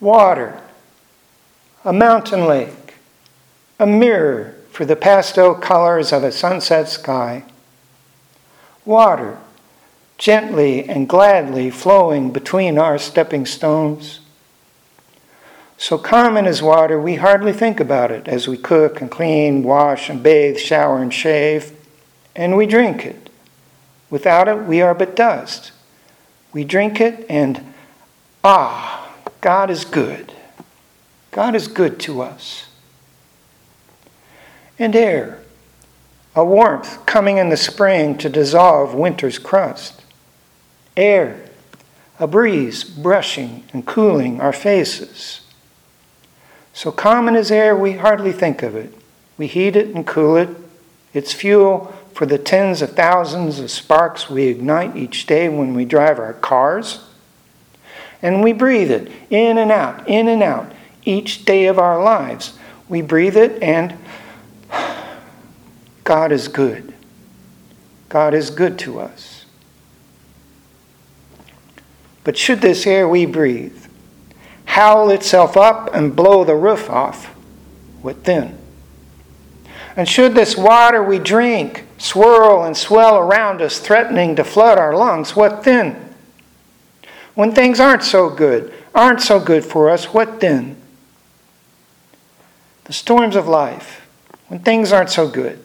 water, a mountain lake, a mirror for the pastel colors of a sunset sky. Water, gently and gladly flowing between our stepping stones. So common as water, we hardly think about it as we cook and clean, wash and bathe, shower and shave, and we drink it. Without it, we are but dust. We drink it, and ah, God is good. God is good to us. And air, a warmth coming in the spring to dissolve winter's crust. Air, a breeze brushing and cooling our faces. So common as air, we hardly think of it. We heat it and cool it. It's fuel for the tens of thousands of sparks we ignite each day when we drive our cars. And we breathe it in and out, in and out, each day of our lives. We breathe it, and God is good. God is good to us. But should this air we breathe howl itself up and blow the roof off, what then? And should this water we drink swirl and swell around us, threatening to flood our lungs, what then? When things aren't so good, aren't so good for us, what then? The storms of life, when things aren't so good.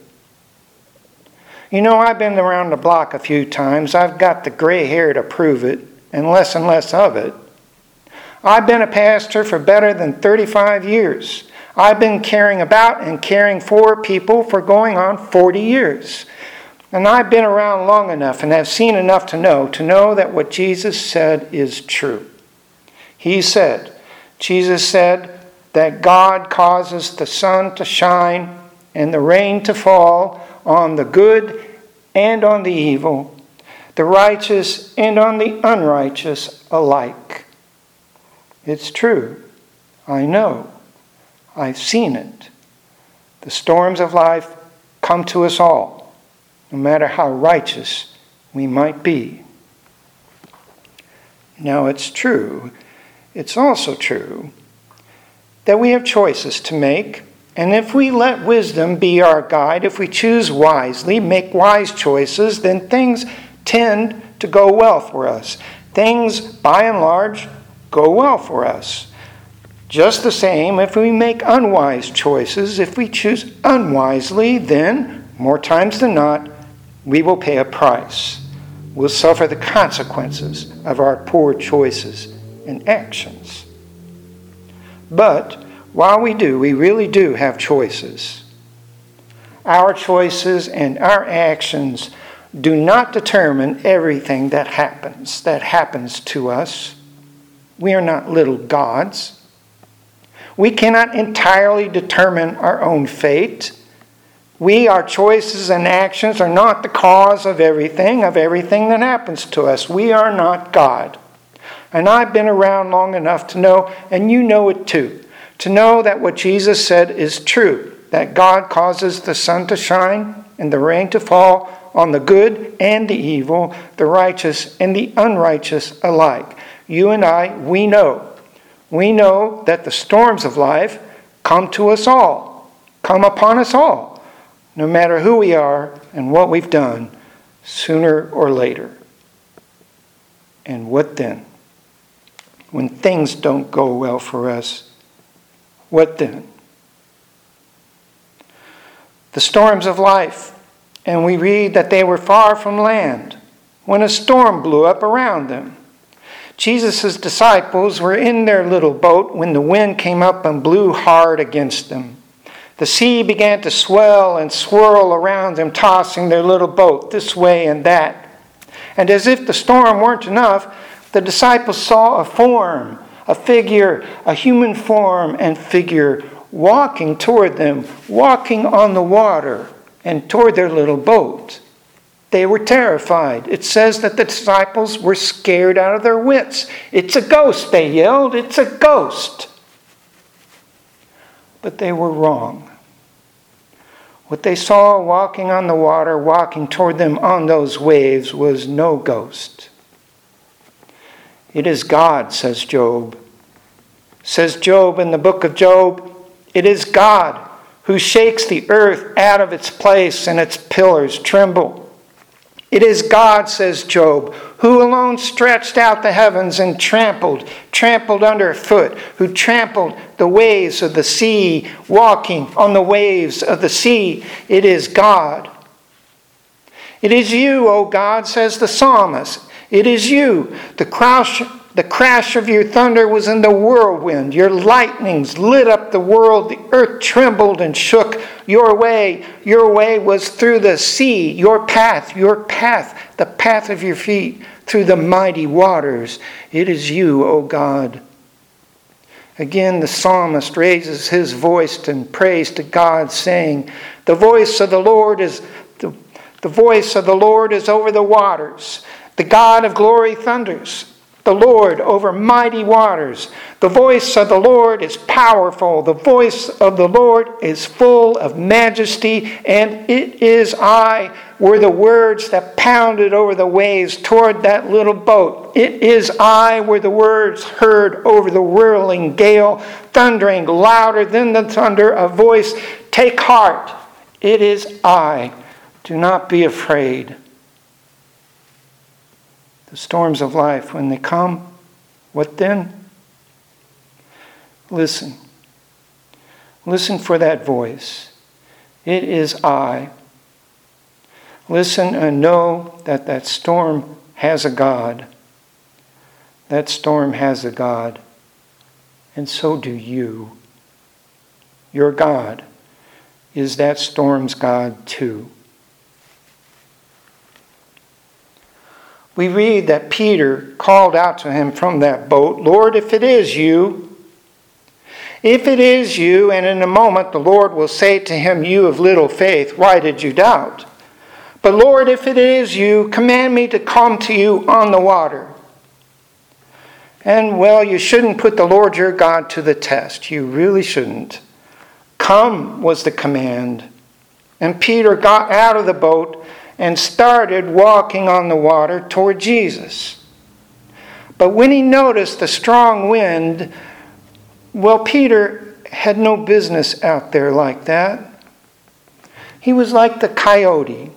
You know, I've been around the block a few times. I've got the gray hair to prove it, and less and less of it. I've been a pastor for better than 35 years. I've been caring about and caring for people for going on 40 years. And I've been around long enough and have seen enough to know to know that what Jesus said is true. He said, Jesus said that God causes the sun to shine and the rain to fall on the good and on the evil, the righteous and on the unrighteous alike. It's true. I know. I've seen it. The storms of life come to us all, no matter how righteous we might be. Now, it's true, it's also true that we have choices to make, and if we let wisdom be our guide, if we choose wisely, make wise choices, then things tend to go well for us. Things, by and large, go well for us. Just the same, if we make unwise choices, if we choose unwisely, then, more times than not, we will pay a price. We'll suffer the consequences of our poor choices and actions. But while we do, we really do have choices. Our choices and our actions do not determine everything that happens, that happens to us. We are not little gods. We cannot entirely determine our own fate. We, our choices and actions, are not the cause of everything, of everything that happens to us. We are not God. And I've been around long enough to know, and you know it too, to know that what Jesus said is true that God causes the sun to shine and the rain to fall on the good and the evil, the righteous and the unrighteous alike. You and I, we know we know that the storms of life come to us all, come upon us all, no matter who we are and what we've done, sooner or later. And what then? When things don't go well for us, what then? The storms of life, and we read that they were far from land when a storm blew up around them. Jesus' disciples were in their little boat when the wind came up and blew hard against them. The sea began to swell and swirl around them, tossing their little boat this way and that. And as if the storm weren't enough, the disciples saw a form, a figure, a human form and figure walking toward them, walking on the water and toward their little boat. They were terrified. It says that the disciples were scared out of their wits. It's a ghost, they yelled. It's a ghost. But they were wrong. What they saw walking on the water, walking toward them on those waves, was no ghost. It is God, says Job, Says Job in the book of Job, it is God who shakes the earth out of its place and its pillars tremble. It is God, says Job, who alone stretched out the heavens and trampled, trampled underfoot, who trampled the waves of the sea, walking on the waves of the sea. It is God. It is you, O God, says the psalmist. It is you, the crash, the crash of your thunder was in the whirlwind. Your lightnings lit up the world. The earth trembled and shook. Your way, your way was through the sea. Your path, your path, the path of your feet through the mighty waters. It is you, O God. Again, the psalmist raises his voice in praise to God, saying, The voice of the Lord is the, the voice of the Lord is over the waters. The God of glory thunders the Lord over mighty waters. The voice of the Lord is powerful. The voice of the Lord is full of majesty. And it is I, were the words that pounded over the waves toward that little boat. It is I, were the words heard over the whirling gale, thundering louder than the thunder, a voice, Take heart. It is I. Do not be afraid the storms of life, when they come, what then? Listen. Listen for that voice. It is I. Listen and know that that storm has a God. That storm has a God. And so do you. Your God is that storm's God too. We read that Peter called out to him from that boat, Lord, if it is you, if it is you, and in a moment the Lord will say to him, You of little faith, why did you doubt? But Lord, if it is you, command me to come to you on the water. And well, you shouldn't put the Lord your God to the test. You really shouldn't. Come was the command. And Peter got out of the boat and started walking on the water toward Jesus. But when he noticed the strong wind, well, Peter had no business out there like that. He was like the coyote,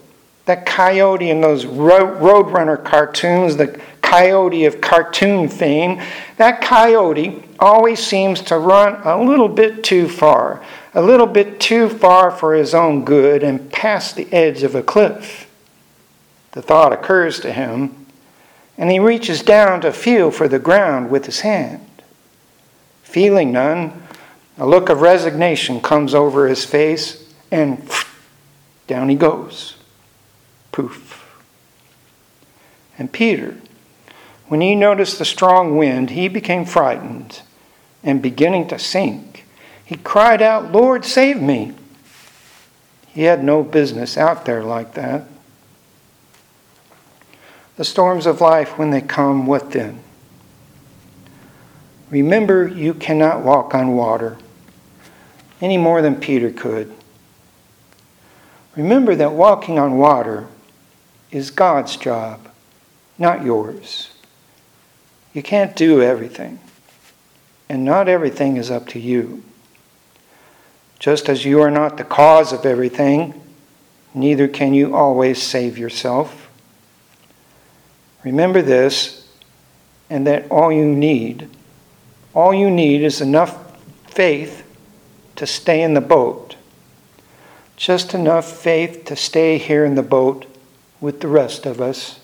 that coyote in those Roadrunner cartoons, the coyote of cartoon fame. That coyote always seems to run a little bit too far, a little bit too far for his own good and past the edge of a cliff the thought occurs to him, and he reaches down to feel for the ground with his hand. Feeling none, a look of resignation comes over his face, and down he goes. Poof. And Peter, when he noticed the strong wind, he became frightened and beginning to sink. He cried out, Lord, save me. He had no business out there like that. The storms of life, when they come, what then? Remember, you cannot walk on water any more than Peter could. Remember that walking on water is God's job, not yours. You can't do everything, and not everything is up to you. Just as you are not the cause of everything, neither can you always save yourself. Remember this, and that all you need, all you need is enough faith to stay in the boat. Just enough faith to stay here in the boat with the rest of us.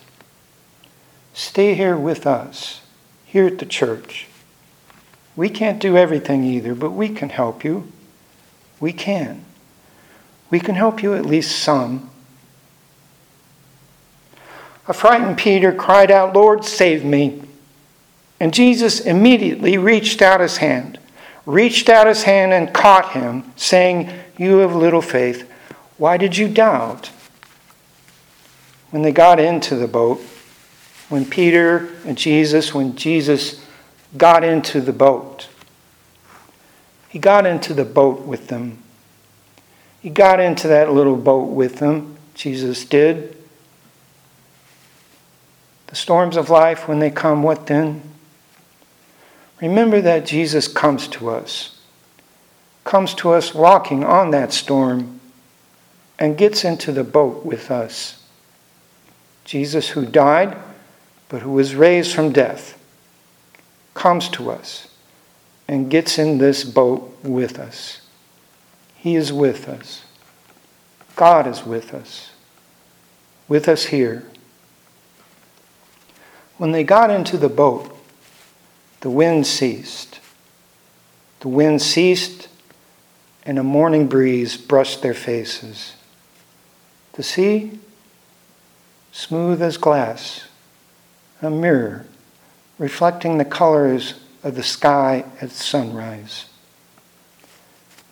Stay here with us, here at the church. We can't do everything either, but we can help you. We can. We can help you at least some. A frightened Peter cried out, Lord, save me. And Jesus immediately reached out his hand, reached out his hand and caught him, saying, You have little faith. Why did you doubt? When they got into the boat, when Peter and Jesus, when Jesus got into the boat, he got into the boat with them. He got into that little boat with them, Jesus did. The storms of life, when they come, what then? Remember that Jesus comes to us, comes to us walking on that storm, and gets into the boat with us. Jesus, who died, but who was raised from death, comes to us and gets in this boat with us. He is with us. God is with us, with us here. When they got into the boat, the wind ceased. The wind ceased, and a morning breeze brushed their faces. The sea, smooth as glass, a mirror reflecting the colors of the sky at sunrise.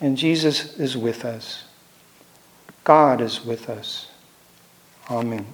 And Jesus is with us. God is with us. Amen.